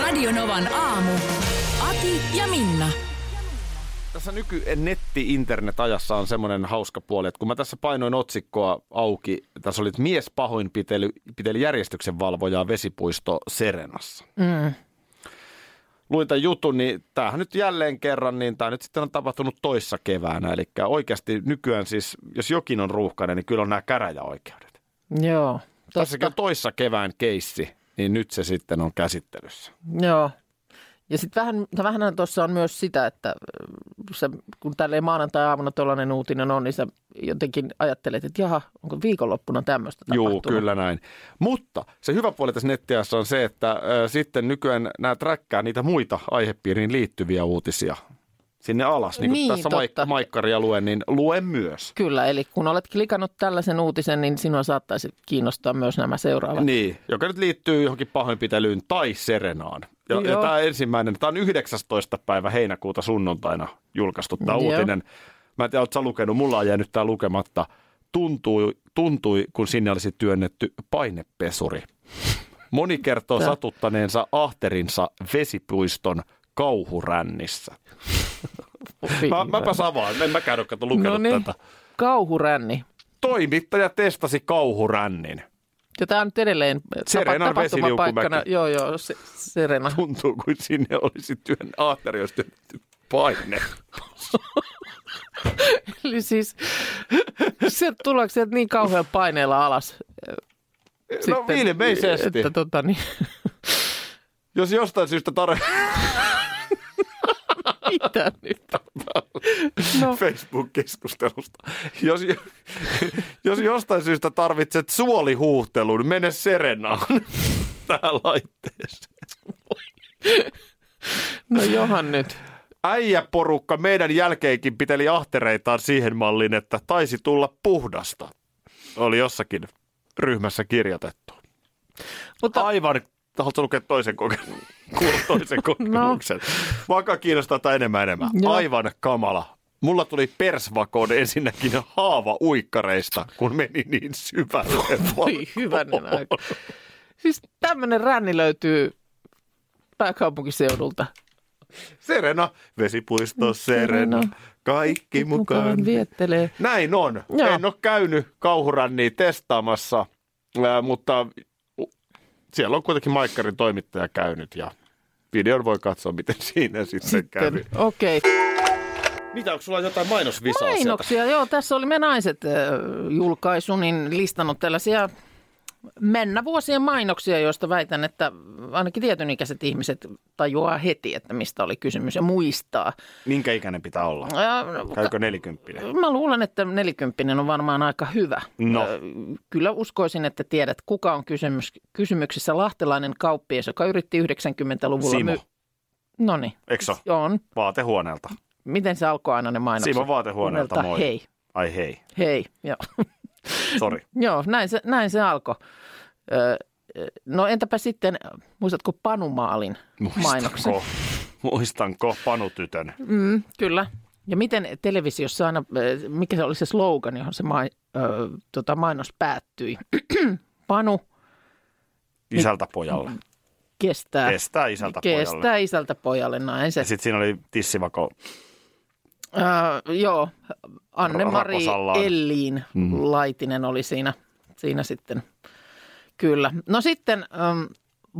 Radionovan aamu. Ati ja Minna. Tässä nyky netti-internet-ajassa on semmoinen hauska puoli, että kun mä tässä painoin otsikkoa auki, tässä oli, että mies pahoinpiteli piteli järjestyksen valvojaa vesipuisto Serenassa. Mm. Luin tämän jutun, niin tämähän nyt jälleen kerran, niin tämä nyt sitten on tapahtunut toissa keväänä. Eli oikeasti nykyään siis, jos jokin on ruuhkainen, niin kyllä on nämä käräjäoikeudet. Joo. Tässäkin on toissa kevään keissi, niin nyt se sitten on käsittelyssä. Joo. Ja sitten vähän, vähän tuossa on myös sitä, että sä, kun tälleen maanantai-aamuna tuollainen uutinen on, niin sä jotenkin ajattelet, että jaha, onko viikonloppuna tämmöistä Joo, kyllä näin. Mutta se hyvä puoli tässä nettiässä on se, että äh, sitten nykyään nämä träkkää niitä muita aihepiiriin liittyviä uutisia sinne alas. Niin, niin tässä totta. maikkaria luen, niin luen myös. Kyllä, eli kun olet klikannut tällaisen uutisen, niin sinua saattaisi kiinnostaa myös nämä seuraavat. Niin, joka nyt liittyy johonkin pahoinpitelyyn tai Serenaan. Ja, ja tämä ensimmäinen, tämä on 19. päivä heinäkuuta sunnuntaina julkaistu tämä Joo. uutinen. Mä en tiedä, oletko lukenut, mulla on jäänyt tämä lukematta. Tuntui, tuntui, kun sinne olisi työnnetty painepesuri. Moni kertoo satuttaneensa ahterinsa vesipuiston kauhurännissä. Mä, mäpä savaan, en mäkään ole lukenut no niin. tätä. Kauhuränni. Toimittaja testasi kauhurännin. Ja tämä on nyt edelleen Serena tapahtumapaikkana. Joo, joo, se, Serena. Tuntuu kuin sinne olisi työn aatteri, jos paine. Eli siis se tuleeko sieltä niin kauhean paineella alas? No, Sitten, no ilmeisesti. Että, tota, niin. Jos jostain syystä tarvitsee Mitä nyt? No. Facebook-keskustelusta. Jos, jos jostain syystä tarvitset suolihuhtelun, mene Serenaan tähän laitteeseen. No johan nyt. Äijäporukka meidän jälkeenkin piteli ahtereitaan siihen malliin, että taisi tulla puhdasta. Oli jossakin ryhmässä kirjoitettu. Mutta... Aivan Haluatko lukea toisen kokemuksen? Kuulla toisen kokemuksen. no. Vaikka kiinnostaa tai enemmän enemmän. Joo. Aivan kamala. Mulla tuli persvakoon ensinnäkin haava uikkareista, kun meni niin syvälle. Voi hyvänen aika. Siis tämmöinen ränni löytyy pääkaupunkiseudulta. Serena, vesipuisto Serena, kaikki mukaan. mukaan viettelee. Näin on. Joo. En ole käynyt kauhurannia testaamassa, mutta siellä on kuitenkin Maikkarin toimittaja käynyt ja videon voi katsoa, miten siinä sitten, sitten kävi. Okei. Okay. Mitä, onko sulla jotain mainosvisaa Mainoksia, sieltä? joo. Tässä oli Me naiset äh, julkaisu, niin listannut tällaisia mennä vuosien mainoksia, joista väitän, että ainakin tietyn ikäiset ihmiset tajuaa heti, että mistä oli kysymys ja muistaa. Minkä ikäinen pitää olla? Äh, Käykö nelikymppinen? Mä luulen, että nelikymppinen on varmaan aika hyvä. No. Äh, kyllä uskoisin, että tiedät, kuka on kysymys, kysymyksessä lahtelainen kauppias, joka yritti 90-luvulla... Simo. My- no niin. Eikö On. Vaatehuoneelta. Miten se alkoi aina ne mainokset? Simo vaatehuoneelta, moi. Hei. Ai hei. Hei, joo. Sori. Joo, näin se, näin se alkoi. no entäpä sitten, muistatko Panumaalin Muistanko? mainoksen? Muistanko Panutytön? Mm, kyllä. Ja miten televisiossa aina, mikä se oli se slogan, johon se mai, ö, tota mainos päättyi? Panu. Isältä pojalle. Kestää. Kestää isältä Kestää pojalle. Kestää isältä pojalle, näin se. Ja sitten siinä oli tissivako. Uh, joo, Anne-Mari Elliin mm. Laitinen oli siinä, siinä sitten. Kyllä. No sitten um,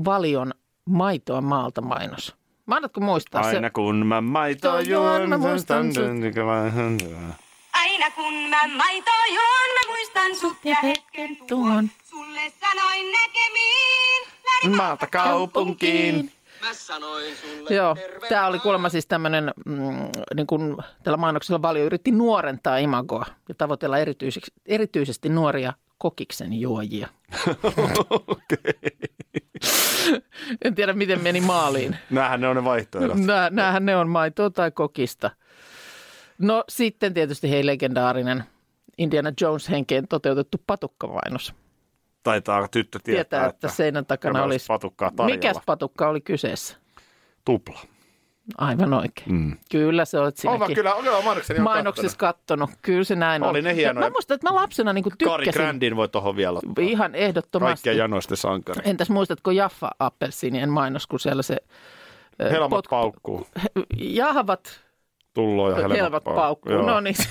Valion maitoa maalta mainos. Mahdatko muistaa Aina se? kun mä maitoa juon, mä muistan sut. Aina kun mä maitoa juon, mä muistan sut ja hetken tuon. Sulle sanoin näkemiin, maalta kaupunkiin. Mä sanoin sulle Joo, tämä oli kuulemma siis tämmöinen, mm, niin kuin tällä mainoksella Valio yritti nuorentaa imagoa ja tavoitella erityisesti, erityisesti nuoria kokiksen juojia. En tiedä, miten meni maaliin. Nämähän ne on ne vaihtoehdot. Nää, näähän ne on maitoa tai kokista. No sitten tietysti hei legendaarinen Indiana Jones henkeen toteutettu patukkavainos. Taitaa tyttö tietää, Tietää, että seinän takana olisi... patukkaa tarjolla. Mikäs patukka oli kyseessä? Tupla. Aivan oikein. Mm. Kyllä se olet Olen sinäkin. kyllä, olen mainokseni Mainoksissa kattonut. Kyllä se näin on. Oli ne Ja hienoja. Mä muistan, että mä lapsena niin Kari tykkäsin. Grandin voi tuohon vielä ottaa. Ihan ehdottomasti. Kaikkia janoisten sankari. Entäs muistatko Jaffa Appelsiinien mainos, kun siellä se Helmat potku- paukkuu. Jahvat Tulloo ja helmat, helmat paukkuu. Joo. No niin.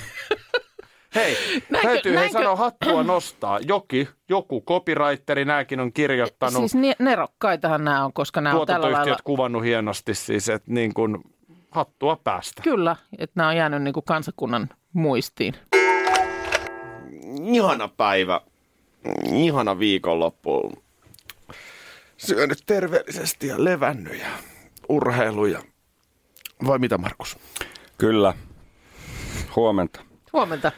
Hei, Näinkö- täytyy hei näinkö- sanoa hattua nostaa. Joki, joku copywriteri, nämäkin on kirjoittanut. Siis ne, nerokkaitahan nämä on, koska nämä on tällä lailla... tuotantoyhtiöt kuvannut hienosti siis, että niin kuin hattua päästä. Kyllä, että nämä on jäänyt niin kuin kansakunnan muistiin. Ihana päivä, ihana viikonloppu. Syönyt terveellisesti ja levännyt ja urheiluja. Vai mitä Markus? Kyllä. Huomenta. Huomenta.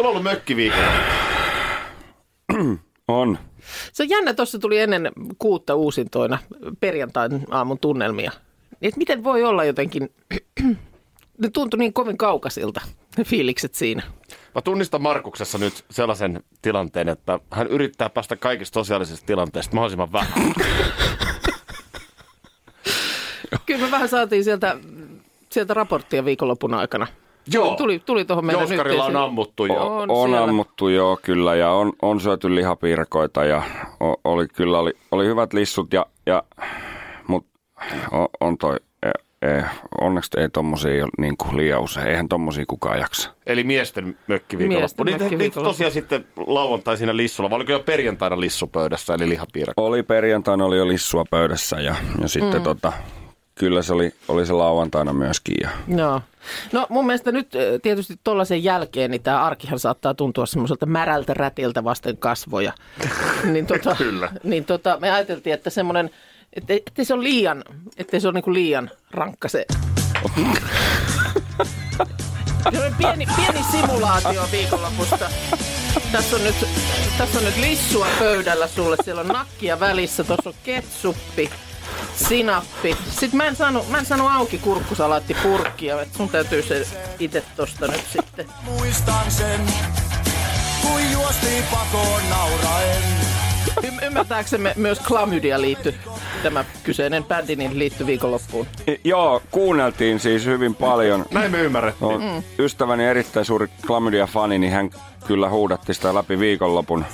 Sulla on ollut mökkiviikolla. On. Se on jännä, tuossa tuli ennen kuutta uusintoina perjantain aamun tunnelmia. Et miten voi olla jotenkin, ne tuntui niin kovin kaukaisilta, ne fiilikset siinä. Mä tunnistan Markuksessa nyt sellaisen tilanteen, että hän yrittää päästä kaikista sosiaalisista tilanteista mahdollisimman vähän. Kyllä me vähän saatiin sieltä, sieltä raporttia viikonlopun aikana. Joo. Tuli, tuli tuohon meidän Jouskarilla on ammuttu jo. On, on siellä. ammuttu joo kyllä ja on, on syöty lihapiirakoita ja oli kyllä oli, oli hyvät lissut ja, ja mut on, on toi, e, e, onneksi ei tommosia ole niin kuin liian usein, eihän tommosia kukaan jaksa. Eli miesten mökkiviikonloppu. Miesten Niitä, niitä mökkiviikonloppu. tosiaan sitten lauantai siinä lissulla, vai oliko jo perjantaina lissupöydässä, eli lihapiirakka? Oli perjantaina oli jo lissua pöydässä ja, ja sitten mm. tota, kyllä se oli, oli se lauantaina myöskin ja Joo. No mun mielestä nyt tietysti tuollaisen jälkeen, niin tämä arkihan saattaa tuntua semmoiselta märältä rätiltä vasten kasvoja. niin tota, Kyllä. Niin tota, me ajateltiin, että semmoinen, että, ettei se ole liian, ettei se ole niinku liian rankka se. Pieni, pieni simulaatio viikonlopusta. Tässä on, nyt, tässä on nyt lissua pöydällä sulle. Siellä on nakkia välissä, tuossa on ketsuppi, sinappi. Sitten mä en saanut, mä en saanut auki kurkkusalaattipurkkia, että sun täytyy se itse tosta nyt sitten. Muistan sen, kun juostiin pakoon nauraen. Y- ymmärtääksemme myös klamydia liitty, tämä kyseinen bändi, niin liittyy viikonloppuun. I- Joo, kuunneltiin siis hyvin paljon. Näin me ymmärrettiin. No, mm. Ystäväni erittäin suuri klamydia-fani, niin hän kyllä huudatti sitä läpi viikonlopun.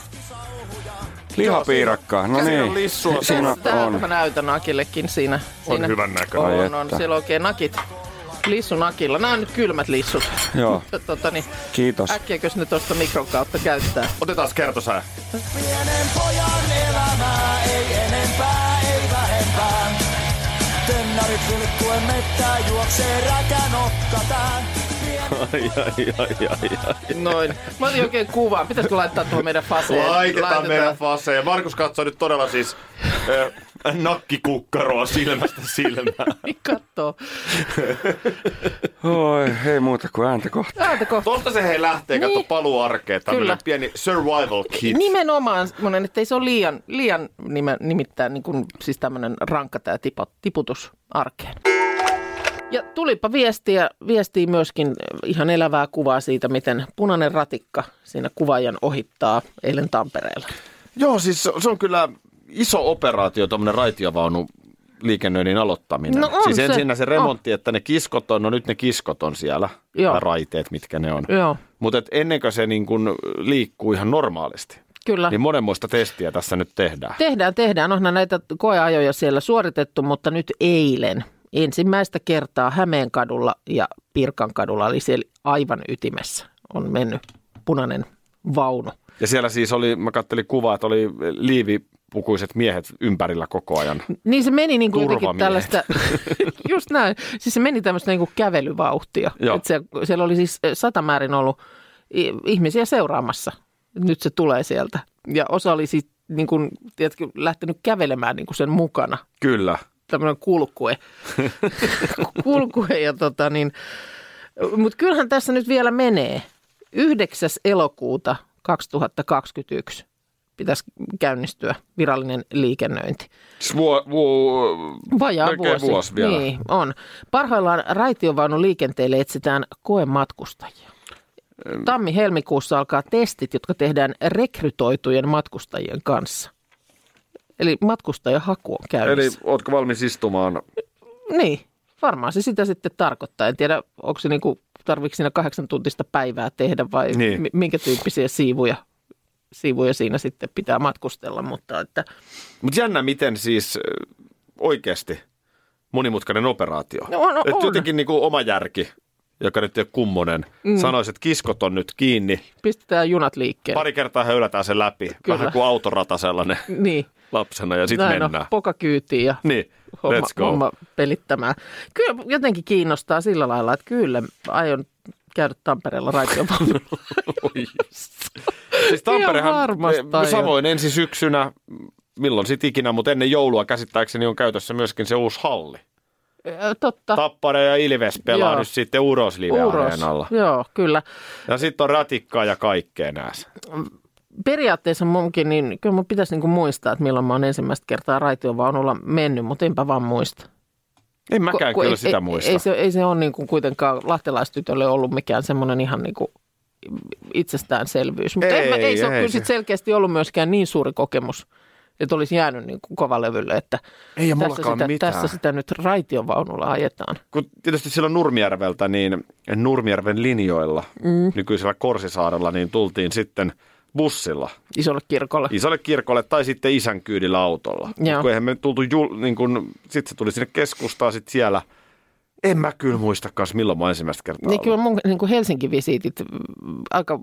Lihapiirakkaa, no Siinä on niin. lissua. Siinä on. mä näytän Akillekin siinä. On siinä. hyvän näköinen. On, on. Siellä on oikein nakit. Lissunakilla. Nämä on nyt kylmät lissut. Joo. Tota, niin, Kiitos. äkkiäkös ne tuosta mikron kautta käyttää? Otetaan kertosää. Pienen pojan elämää, ei enempää, ei vähempää. Tennarit vilkkuen mettää, juoksee räkä nokkataan. Ai, ai, ai, ai, ai. Noin. Mä otin oikein kuvaa. Pitäisikö laittaa tuo meidän faseen? Laitetaan meidän faseja. Markus katsoo nyt todella siis äh, nakkikukkaroa silmästä silmään. Niin kattoo. Oi, ei muuta kuin ääntä kohta. Ääntä kohta. Tosta se hei lähtee, Niin. katso paluu arkeen. Tämmönen Kyllä. pieni survival kit. Nimenomaan semmoinen, että ei se ole liian, liian nime, nimittäin niin kuin, siis tämmöinen rankka tämä tiputus arkeen. Ja tulipa viestiä, viestiä myöskin ihan elävää kuvaa siitä, miten punainen ratikka siinä kuvaajan ohittaa eilen Tampereella. Joo, siis se- se on kyllä iso operaatio, tuommoinen raitiovaunu liikennöinnin aloittaminen. No on siis se. ensinnä se remontti, että ne kiskot on, no nyt ne kiskot on siellä, Joo. raiteet, mitkä ne on. Joo, Mutta ennen kuin se niin kun liikkuu ihan normaalisti, kyllä. niin monenmoista testiä tässä nyt tehdään. Tehdään, tehdään. Onhan näitä koeajoja siellä suoritettu, mutta nyt eilen ensimmäistä kertaa Hämeenkadulla ja Pirkankadulla, eli siellä aivan ytimessä, on mennyt punainen vaunu. Ja siellä siis oli, mä kattelin kuvaa, että oli liivipukuiset miehet ympärillä koko ajan. Niin se meni niin kuin jotenkin tällaista, just näin, siis se meni tämmöistä niin kuin kävelyvauhtia. Joo. Et siellä, siellä oli siis satamäärin ollut ihmisiä seuraamassa. Nyt se tulee sieltä. Ja osa oli siis niin kuin, tiedätkö, lähtenyt kävelemään niin kuin sen mukana. Kyllä. Tämmöinen kulkue. kulkue ja tota niin. Mutta kyllähän tässä nyt vielä menee. 9. elokuuta 2021 pitäisi käynnistyä virallinen liikennöinti. Vuo, vuo, Vajaa vuosi. vuosi vielä. Niin, on. Parhaillaan raitiovaunun liikenteelle etsitään koematkustajia. Tammi-helmikuussa alkaa testit, jotka tehdään rekrytoitujen matkustajien kanssa. Eli matkustajahaku on Eli käynnissä. ootko valmis istumaan? Niin, varmaan se sitä sitten tarkoittaa. En tiedä, onko se niinku, tarvitsetko siinä kahdeksan tuntista päivää tehdä vai Niin. mi- minkä tyyppisiä siivuja, siivuja siinä sitten pitää matkustella. Mutta että, Mutta jännä, miten siis oikeasti monimutkainen operaatio. No on, Et on. jotenkin niin kuin oma järki, joka nyt ei ole kummonen, mm. sanoisi, että kiskot on nyt kiinni. pistetään junat liikkeelle. Pari kertaa höylätään sen läpi. Kyllä. Vähän kuin autorata sellainen Niin, lapsena ja sitten mennään. on, poka kyytiin ja Niin, homma, let's go. homma pelittämään. Kyllä jotenkin kiinnostaa sillä lailla, että kyllä aion käydä Tampereella raitiovaunulla. Oi. siis Tamperehan, samoin ensi syksynä, milloin sitten ikinä, mutta ennen joulua käsittääkseni on käytössä myöskin se uusi halli. Totta. Tappara ja Ilves pelaa Joo. nyt sitten Uros Live-areenalla. Joo, kyllä. Ja sitten on ratikkaa ja kaikkea näissä. Periaatteessa munkin, niin kyllä mun pitäisi niinku muistaa, että milloin mä oon ensimmäistä kertaa raitiovaunulla mennyt, mutta enpä vaan muista. En mäkään Kun kyllä ei, sitä ei, muista. Ei se, ei se ole niinku kuitenkaan lahtelaistytölle ollut mikään semmoinen ihan niinku itsestäänselvyys. Mutta Ei, ei, ei se ole ei kyllä se. sit selkeästi ollut myöskään niin suuri kokemus, että olisi jäänyt niinku kovalevylle, että Ei tässä, sitä, mitään. tässä sitä nyt raitiovaunulla ajetaan. Kun tietysti silloin Nurmijärveltä, niin Nurmijärven linjoilla, mm. nykyisellä Korsisaarella, niin tultiin sitten bussilla Isolle kirkolle. isolle kirkolle tai sitten isän kyydillä autolla. Joo. Kun eihän me tultu, jul, niin kun, sitten se tuli sinne keskustaan sitten siellä. En mä kyllä muista kanssa, milloin mä ensimmäistä kertaa Niin kyllä ollut. mun niin kuin Helsinki-visiitit, mm, aika,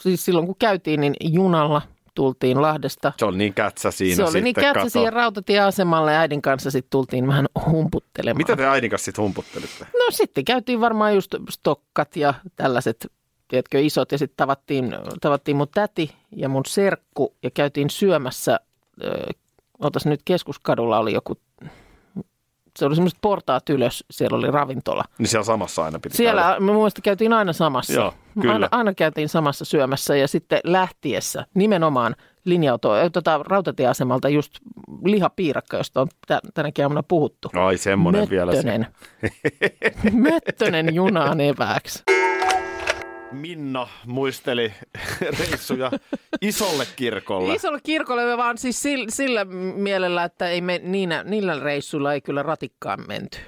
siis silloin kun käytiin, niin junalla tultiin Lahdesta. Se oli niin kätsä siinä se oli niin kätsä kato. siihen rautatieasemalle ja äidin kanssa sitten tultiin vähän humputtelemaan. Mitä te äidin kanssa sitten humputtelitte? No sitten käytiin varmaan just stokkat ja tällaiset, tiedätkö, isot. Ja sitten tavattiin, tavattiin mun täti ja mun serkku ja käytiin syömässä, ö, otas nyt keskuskadulla oli joku, se oli semmoiset portaat ylös, siellä oli ravintola. Niin siellä samassa aina piti Siellä käydä. me muista käytiin aina samassa. Joo, kyllä. Aina, aina käytiin samassa syömässä ja sitten lähtiessä nimenomaan linja-auto, ö, tota, rautatieasemalta just lihapiirakka, josta on tä- tänäkin aamuna puhuttu. Ai semmonen vielä. se. Möttönen. Möttönen junaan evääksi. Minna muisteli reissuja isolle kirkolle. Isolle kirkolle vaan siis sillä, sillä mielellä, että ei me niinä, niillä reissuilla ei kyllä ratikkaan menty.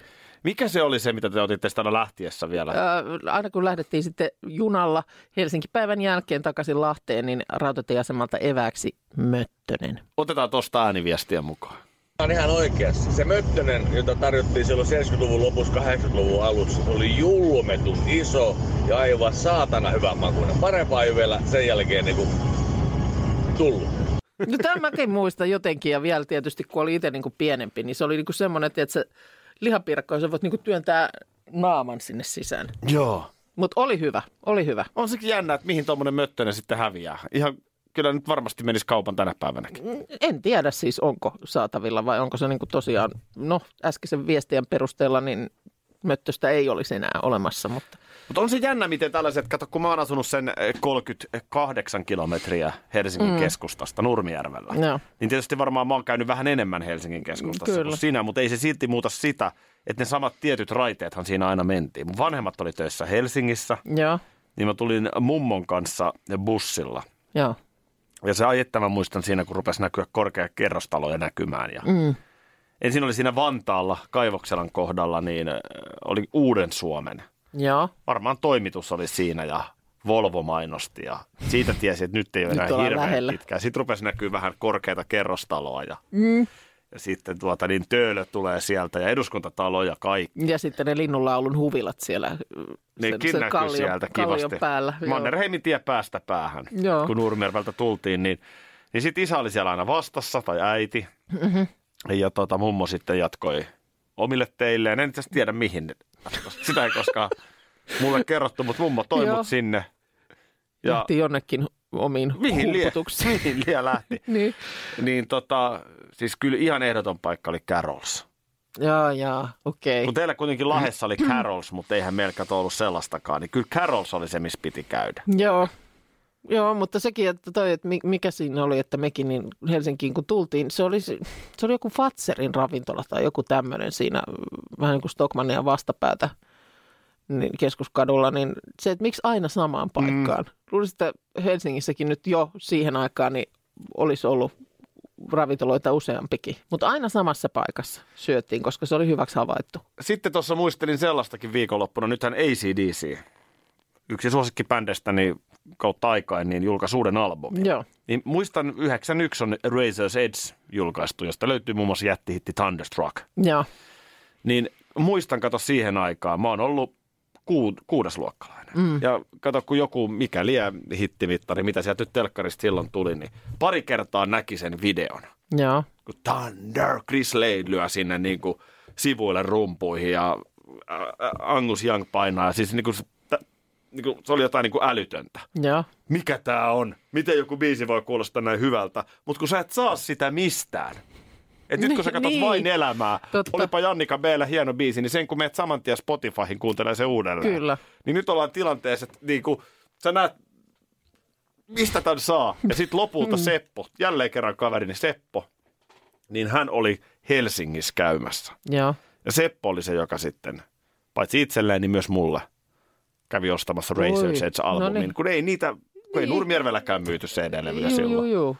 Mikä se oli se, mitä te otitte sitä lähtiessä vielä? Ö, aina kun lähdettiin sitten junalla Helsinki-päivän jälkeen takaisin Lahteen, niin rautatieasemalta evääksi Möttönen. Otetaan tuosta ääniviestiä mukaan. On ihan oikeassa. Se Möttönen, jota tarjottiin silloin 70-luvun lopussa, 80-luvun alussa, se oli julmetun iso ja aivan saatana hyvän makuinen. Parempaa ei vielä sen jälkeen niinku tullut. No tämän mäkin muistan jotenkin ja vielä tietysti kun oli itse niin kuin pienempi, niin se oli niin kuin semmoinen, että se lihapiirakka, sä voit niin kuin työntää naaman sinne sisään. Joo. Mutta oli hyvä, oli hyvä. On sekin jännä, että mihin tuommoinen möttönen sitten häviää. Ihan kyllä nyt varmasti menisi kaupan tänä päivänäkin. En tiedä siis, onko saatavilla vai onko se niin kuin tosiaan, no äskeisen viestien perusteella, niin möttöstä ei olisi enää olemassa, mutta Mutta on se jännä, miten tällaiset, kato kun mä oon asunut sen eh, 38 kilometriä Helsingin mm. keskustasta Nurmijärvellä. Joo. Niin tietysti varmaan mä oon käynyt vähän enemmän Helsingin keskustassa Kyllä. kuin sinä, mutta ei se silti muuta sitä, että ne samat tietyt raiteethan siinä aina mentiin. Mun vanhemmat oli töissä Helsingissä, joo, niin mä tulin mummon kanssa bussilla. joo. Ja se ajettava muistan siinä, kun rupesi näkyä korkea kerrostaloja näkymään. Ja mm. Ensin oli siinä Vantaalla, Kaivokselan kohdalla, niin äh, oli Uuden Suomen. Joo, Varmaan toimitus oli siinä ja Volvo mainosti ja siitä tiesi, että nyt ei ole Nyt enää hirveän lähellä. pitkää. Sitten rupesi näkyä vähän korkeita kerrostaloa ja, mm. Sitten tuota, niin Töölö tulee sieltä ja eduskuntatalo ja kaikki. ja sitten ne linnunlaulun huvilat siellä Nekin näkyy kallion, sieltä kivasti. päällä. Mannerheimin tie päästä päähän, Joo. kun Nurmijärveltä tultiin, niin, niin sitten isä oli siellä aina vastassa tai äiti. Mm-hmm. Ja tota, mummo sitten jatkoi omille teilleen. En itse asiassa tiedä mihin. Sitä ei koskaan mulle kerrottu, mutta mummo toi mut sinne. Ja Lähti jonnekin omiin mihin lie, mihin lie lähti. niin. Niin tota, siis kyllä ihan ehdoton paikka oli Carols. Jaa, jaa, okei. Kun teillä kuitenkin Lahessa oli Carols, mutta eihän meillä kato ollut sellaistakaan, niin kyllä Carols oli se, missä piti käydä. Joo, Joo, mutta sekin, että toi, että mi- mikä siinä oli, että mekin niin Helsinkiin kun tultiin, se oli, se oli joku Fatserin ravintola tai joku tämmöinen siinä vähän niin kuin Stockmania vastapäätä niin keskuskadulla, niin se, että miksi aina samaan paikkaan. Mm. Luulisin, että Helsingissäkin nyt jo siihen aikaan niin olisi ollut ravintoloita useampikin, mutta aina samassa paikassa syöttiin, koska se oli hyväksi havaittu. Sitten tuossa muistelin sellaistakin viikonloppuna. Nythän ACDC, yksi suosikkibändestäni kautta aikaan, niin julkaisi uuden albumin. Joo. Niin muistan 91 on Razor's Edge julkaistu, josta löytyy muun muassa jättihitti Thunderstruck. Joo. Niin muistan, kato siihen aikaan, mä oon ollut ku, kuudesluokkalainen. Mm. Ja kato, kun joku mikä liian hittimittari, mitä sieltä nyt telkkarista silloin tuli, niin pari kertaa näki sen videon. Joo. Kun Thunder, Chris Lade lyö sinne niin kuin sivuille rumpuihin ja Angus Young painaa. Siis niin kuin, niin kuin, se oli jotain niin kuin älytöntä. Joo. Mikä tää on? Miten joku biisi voi kuulostaa näin hyvältä? Mutta kun sä et saa sitä mistään. Et nyt kun sä katsot Niin, vain elämää, totta. olipa Jannika b hieno biisi, niin sen kun meet saman tien Spotifyhin kuuntelee se uudelleen. Kyllä. Niin nyt ollaan tilanteessa, että niinku, sä näet, mistä tämän saa. Ja sitten lopulta Seppo, jälleen kerran kaverini Seppo, niin hän oli Helsingissä käymässä. Joo. Ja Seppo oli se, joka sitten, paitsi itselleen, niin myös mulle kävi ostamassa Razor's Edge-albumin. no niin. Kun ei niitä, kun ei Niin. Nurmijärvelläkään myyty CD-levyjä silloin. juu, juu.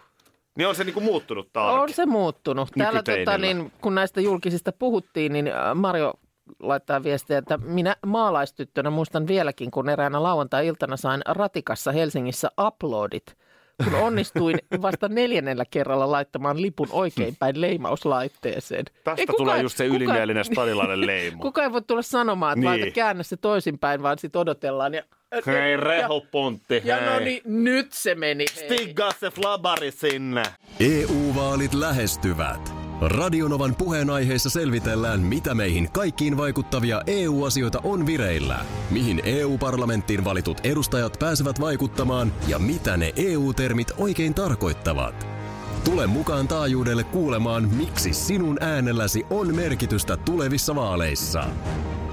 Niin on se niinku muuttunut taas. On se muuttunut. Täällä tota, niin, kun näistä julkisista puhuttiin, niin äh, Mario laittaa viestiä, että minä maalaistyttönä muistan vieläkin, kun eräänä lauantai-iltana sain ratikassa Helsingissä uploadit, kun onnistuin vasta neljännellä kerralla laittamaan lipun oikeinpäin leimauslaitteeseen. Tästä Ei kukaan- tulee just se kukaan- ylimielinen stadilainen leimo. Kuka ei voi tulla sanomaan, että Niin. niin. laita käännä se toisinpäin, vaan sitten odotellaan. Ja, Hei rehopuntti, ja, hei. ja no niin, nyt se meni. hei. Stiggaa se flabari sinne. EU-vaalit lähestyvät. Radionovan puheenaiheessa selvitellään, mitä meihin kaikkiin vaikuttavia EU-asioita on vireillä, mihin EU-parlamenttiin valitut edustajat pääsevät vaikuttamaan ja mitä ne EU-termit oikein tarkoittavat. Tule mukaan taajuudelle kuulemaan, miksi sinun äänelläsi on merkitystä tulevissa vaaleissa.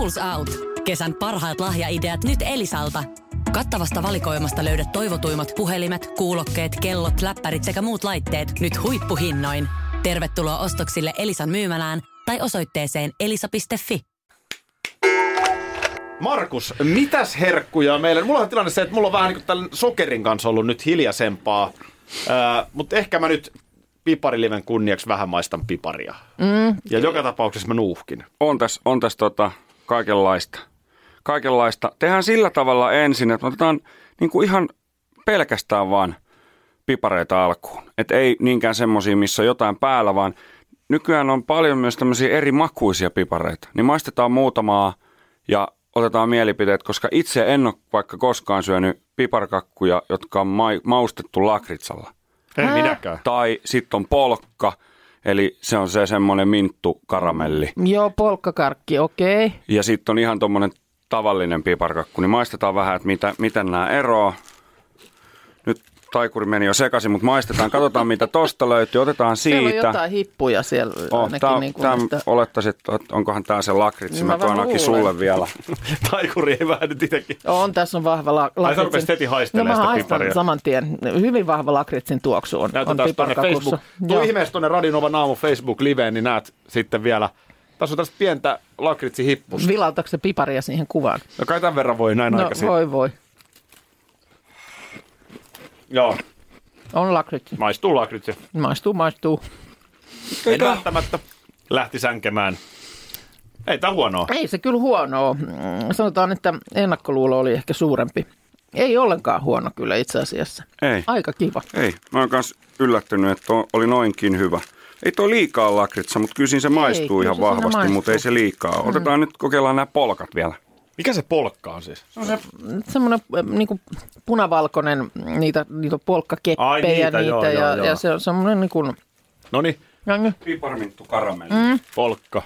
Schools Out. Kesän parhaat lahjaideat nyt Elisalta. Kattavasta valikoimasta löydät toivotuimmat puhelimet, kuulokkeet, kellot, läppärit sekä muut laitteet nyt huippuhinnoin. Tervetuloa ostoksille Elisan myymälään tai osoitteeseen elisa.fi. Markus, mitäs herkkuja meillä? Mulla on tilanne se, että mulla on vähän niin kuin sokerin kanssa ollut nyt hiljaisempaa. Ää, mutta ehkä mä nyt pipariliven kunniaksi vähän maistan piparia. Mm. Ja joka tapauksessa mä nuuhkin. on tässä on täs tota kaikenlaista. Kaikenlaista. Tehdään sillä tavalla ensin, että otetaan niin kuin ihan pelkästään vaan pipareita alkuun. Et ei niinkään semmoisia, missä on jotain päällä, vaan nykyään on paljon myös tämmöisiä eri makuisia pipareita. Niin maistetaan muutamaa ja otetaan mielipiteet, koska itse en ole vaikka koskaan syönyt piparkakkuja, jotka on ma- maustettu lakritsalla. Ei minäkään. Tai sitten on polkka, eli se on se semmoinen minttu karamelli. Joo, polkkakarkki, okei. Okay. Ja sitten on ihan tuommoinen tavallinen piparkakku, niin maistetaan vähän, että mitä, miten nämä eroaa. Taikuri meni jo sekaisin, mutta maistetaan, katsotaan mitä tosta löytyy, otetaan Siellä on siitä. jotain hippuja siellä Oh, tää, niin kuin tää, näistä- olettaisin, että onkohan tämä se lakritsi. Niin Mä mä tuon luulen. sulle vielä. Taikuri ei vähän nyt itsekin. On, tässä on vahva la- lakritsin. sä rupesit heti no, haistelemaan mä sitä haistan piparia. saman tien. Hyvin vahva lakritsin tuoksu on, on Näytetään tuonne piparkakussa. Facebook. Tuu ihmeessä tuonne Radionovan aamu Facebook-liveen, niin näet sitten vielä. Tässä on tästä pientä lakritsihippusta. Vilautatko se piparia siihen kuvaan? No kai tämän verran voi näin No aikaisin. voi voi. Joo, On lakritsi. maistuu lakritsi. Maistuu, maistuu. En välttämättä lähti sänkemään. Ei tää huonoa. Ei se kyllä huono ole. Mm, Sanotaan, että ennakkoluulo oli ehkä suurempi. Ei ollenkaan huono kyllä itse asiassa. Ei. Aika kiva. Ei, mä oon kans yllättynyt, että oli noinkin hyvä. Ei toi liikaa lakritsa, mutta kyllä siinä se maistuu kyllä ihan vahvasti, maistuu. mutta ei se liikaa. Otetaan nyt, kokeillaan nämä polkat vielä. Mikä se polkka on siis? semmoinen niin punavalkoinen, niitä, niitä polkkakeppejä Ai, niitä, niitä, joo, ja, joo, joo. ja se on semmoinen niin kuin, No niin, Piparminttu karamelli. mm, polkka.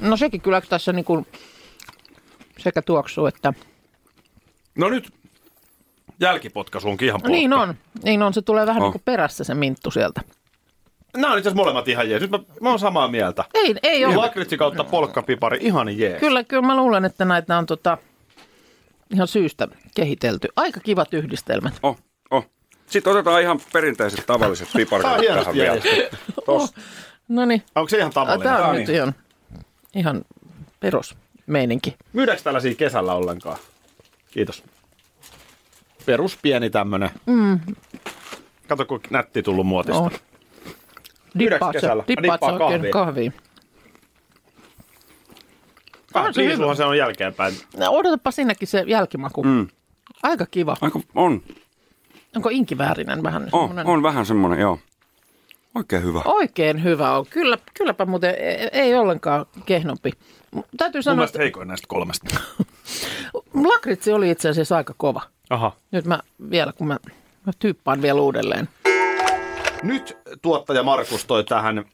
no sekin kyllä tässä niin kuin sekä tuoksuu että, No nyt jälkipotkaisu onkin ihan polkka. niin on, niin on, se tulee vähän Oh. niin kuin perässä se minttu sieltä. Nämä on itse asiassa molemmat ihan jees. Nyt mä, mä oon samaa mieltä. Ei, ei ole. Lakritsi kautta polkkapipari, ihan jees. Kyllä, kyllä mä luulen, että näitä on tota, ihan syystä kehitelty. Aika kivat yhdistelmät. Oh, oh. Sitten otetaan ihan perinteiset tavalliset Tää piparkat hienosti tähän vielä. Tos. No niin, Onko se ihan tavallinen? tämä Tää on on nyt niin. ihan, ihan perusmeininki. Myydäänkö tällaisia kesällä ollenkaan? Kiitos. Perus pieni tämmönen. Mm, Kato, kun nätti tullut muotista. on. Dippaat sä, kesällä? Mä dippaat sä dippaan oikein kahviin. kahviin. Vähän on se hyvä. se on jälkeenpäin. No, odotapa sinnekin se jälkimaku. Mm. Aika kiva. Aika, on, Onko inkiväärinen vähän? on, semmonen- on vähän semmoinen, joo. Oikein hyvä. Oikein hyvä on. Kyllä, kylläpä muuten ei, ei ollenkaan kehnompi. Täytyy Mun sanoa, mielestä että heikoin näistä kolmesta. lakritsi oli itse asiassa aika kova. Aha. Nyt mä vielä, kun mä, mä tyyppaan vielä uudelleen. Nyt tuottaja Markus toi tähän,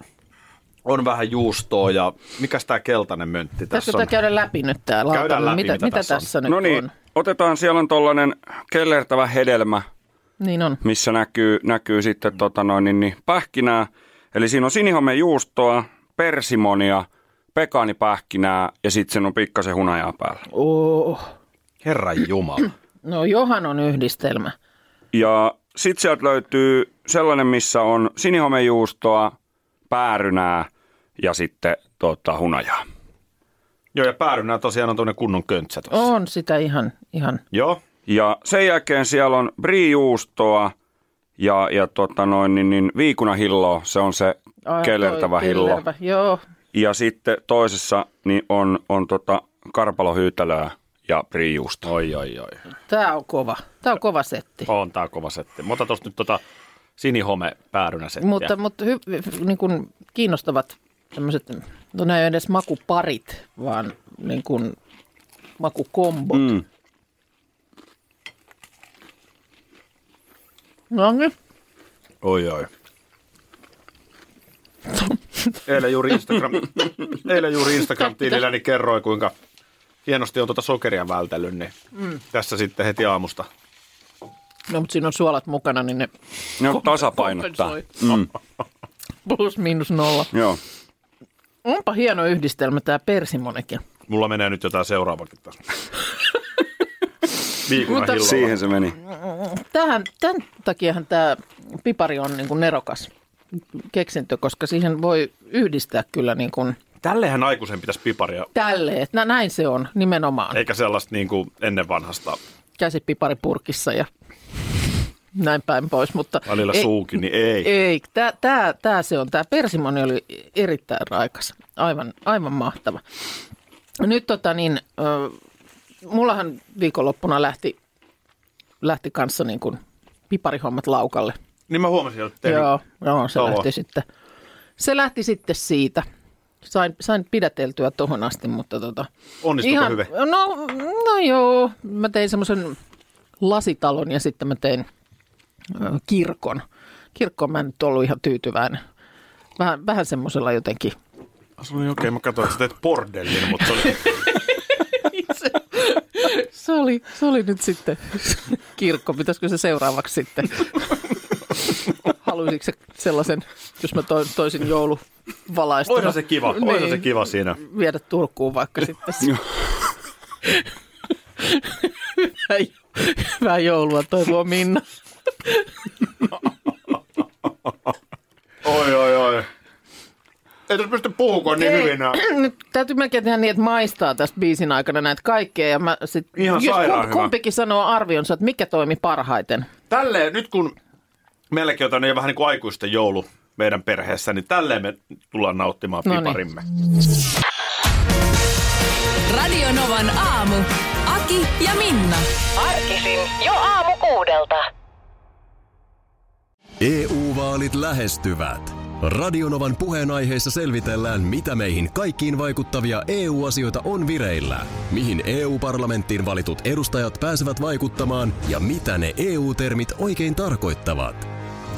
on vähän juustoa ja mikäs tää keltainen möntti tässä Pitäisikö on? tämä käydä läpi nyt Käydään lautalla? läpi, mitä, mitä mitä tässä tässä, on. nyt No niin, on? otetaan, siellä on tollainen kellertävä hedelmä, Niin on. missä näkyy, näkyy sitten tota noin, niin, niin, pähkinää. Eli siinä on sinihomejuustoa, persimonia, pekaanipähkinää ja sitten siinä on pikkasen hunajaa päällä. Oh. Herran Jumala. No johan on yhdistelmä. Ja sitten sieltä löytyy sellainen, missä on sinihomejuustoa, päärynää ja sitten tota, hunajaa. Joo, ja päärynä tosiaan on tuonne kunnon köntsä tuossa. On sitä ihan, ihan. Joo. Ja sen jälkeen siellä on brie-juustoa ja, ja tota noin, niin, niin viikunahilloa, se on se Ai, kellertävä toi hillo. kellervä, Joo, Ja sitten toisessa niin on, on tota karpalohyytelöä ja brie-juustoa. Oi, oi, oi. tää on kova. Tää on kova setti. On tää kova setti. Mä otan tosta nyt tota sinihome päärynä settiä. Mutta, mutta hy, niin kuin kiinnostavat tämmöiset, no nämä ei edes makuparit, vaan niin kuin makukombot. Mm. Mm. No niin. Oi, oi. Eilen juuri Instagram, eilen juuri Instagram-tililläni kerroin, kuinka hienosti on tuota sokeria vältellyt, niin mm. tässä sitten heti aamusta. No, mutta siinä on suolat mukana, niin ne Ne on tasapainottaa. Mm. plus miinus nolla. Joo. Onpa hieno yhdistelmä tämä persimonekin. Mulla menee nyt jotain seuraavakin. Viikuna Mutta-. Siihen se meni. Tähän, tämän takiahan tämä pipari on niin kuin nerokas keksintö, koska siihen voi yhdistää kyllä niin kuin Tällehän aikuisen pitäisi piparia, tälleen. Nä, näin se on nimenomaan. eikä sellaista niin kuin ennen vanhasta Käsipiparipurkissa ja näin päin pois. Mutta välillä ei, suukin, niin ei. Ei, tämä tää, tää se on. Tämä persimoni oli erittäin raikas. Aivan, aivan mahtava. Nyt tota niin, ö, mullahan viikonloppuna lähti, lähti kanssa niin kuin piparihommat laukalle. Niin mä huomasin, että Joo, joo, se Kauan. lähti sitten. Se lähti sitten siitä. Sain, sain pidäteltyä tuohon asti, mutta tota, Onnistuiko hyvin? No, no joo, mä tein semmoisen lasitalon ja sitten mä tein ö, kirkon. Kirkkoon mä en nyt ollut ihan tyytyväinen. Vähän, vähän semmoisella jotenkin. Se oli okei, mä katsoin, että sä teet bordellin, mutta se oli... se, se, oli, se oli nyt sitten kirkko. Pitäisikö se seuraavaksi sitten? Haluaisitko se sellaisen, jos mä to, toisin jouluvalaistuna? Oisa se kiva, oisa se kiva siinä. Viedä Turkuun vaikka sitten. hyvää, joulua toivoo Minna. Oi, oi, oi. Ei tässä pysty puhumaan niin Ei, hyvin. nää. Nyt täytyy melkein tehdä niin, että maistaa tästä biisin aikana näitä kaikkea. Ja mä sit, Ihan jos sairaan kum- hyvä. kumpikin sanoo arvionsa, että mikä toimi parhaiten. Tälleen, nyt kun meilläkin on tämmöinen vähän niin kuin aikuisten joulu meidän perheessä, niin tälleen me tullaan nauttimaan Noniin. piparimme. Radio Novan aamu. Aki ja Minna. Arkisin jo aamu kuudelta. EU-vaalit lähestyvät. Radionovan puheenaiheessa selvitellään, mitä meihin kaikkiin vaikuttavia EU-asioita on vireillä, mihin EU-parlamenttiin valitut edustajat pääsevät vaikuttamaan ja mitä ne EU-termit oikein tarkoittavat.